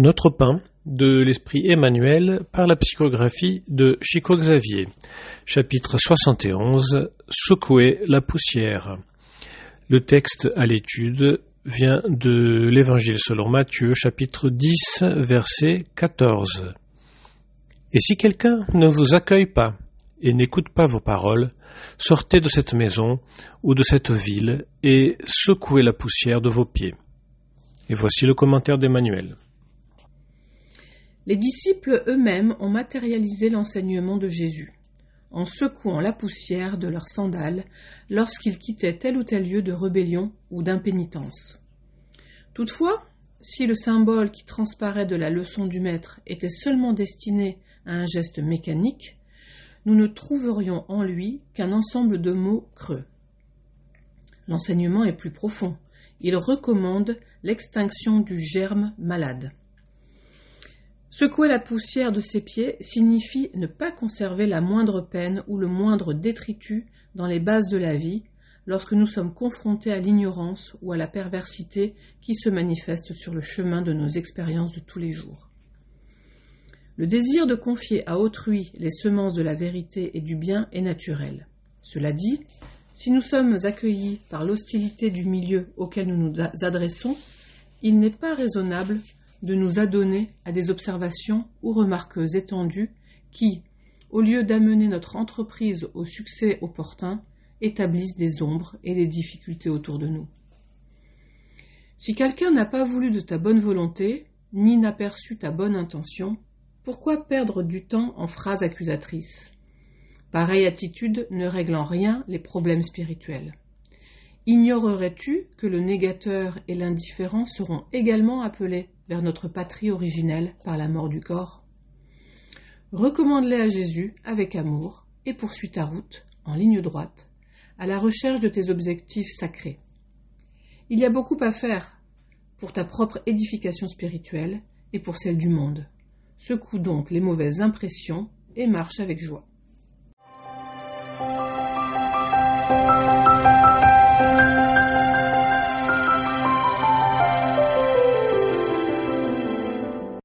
Notre pain de l'esprit Emmanuel par la psychographie de Chico Xavier. Chapitre 71 Secouer la poussière. Le texte à l'étude vient de l'Évangile selon Matthieu, chapitre 10, verset 14. Et si quelqu'un ne vous accueille pas et n'écoute pas vos paroles, sortez de cette maison ou de cette ville et secouez la poussière de vos pieds. Et voici le commentaire d'Emmanuel. Les disciples eux-mêmes ont matérialisé l'enseignement de Jésus, en secouant la poussière de leurs sandales lorsqu'ils quittaient tel ou tel lieu de rébellion ou d'impénitence. Toutefois, si le symbole qui transparaît de la leçon du maître était seulement destiné à un geste mécanique, nous ne trouverions en lui qu'un ensemble de mots creux. L'enseignement est plus profond. Il recommande l'extinction du germe malade. Secouer la poussière de ses pieds signifie ne pas conserver la moindre peine ou le moindre détritus dans les bases de la vie lorsque nous sommes confrontés à l'ignorance ou à la perversité qui se manifeste sur le chemin de nos expériences de tous les jours. Le désir de confier à autrui les semences de la vérité et du bien est naturel. Cela dit, si nous sommes accueillis par l'hostilité du milieu auquel nous nous adressons, il n'est pas raisonnable de nous adonner à des observations ou remarques étendues qui, au lieu d'amener notre entreprise au succès opportun, établissent des ombres et des difficultés autour de nous. Si quelqu'un n'a pas voulu de ta bonne volonté, ni n'a perçu ta bonne intention, pourquoi perdre du temps en phrases accusatrices? Pareille attitude ne règle en rien les problèmes spirituels. Ignorerais-tu que le négateur et l'indifférent seront également appelés vers notre patrie originelle par la mort du corps? Recommande-les à Jésus avec amour et poursuis ta route, en ligne droite, à la recherche de tes objectifs sacrés. Il y a beaucoup à faire pour ta propre édification spirituelle et pour celle du monde. Secoue donc les mauvaises impressions et marche avec joie.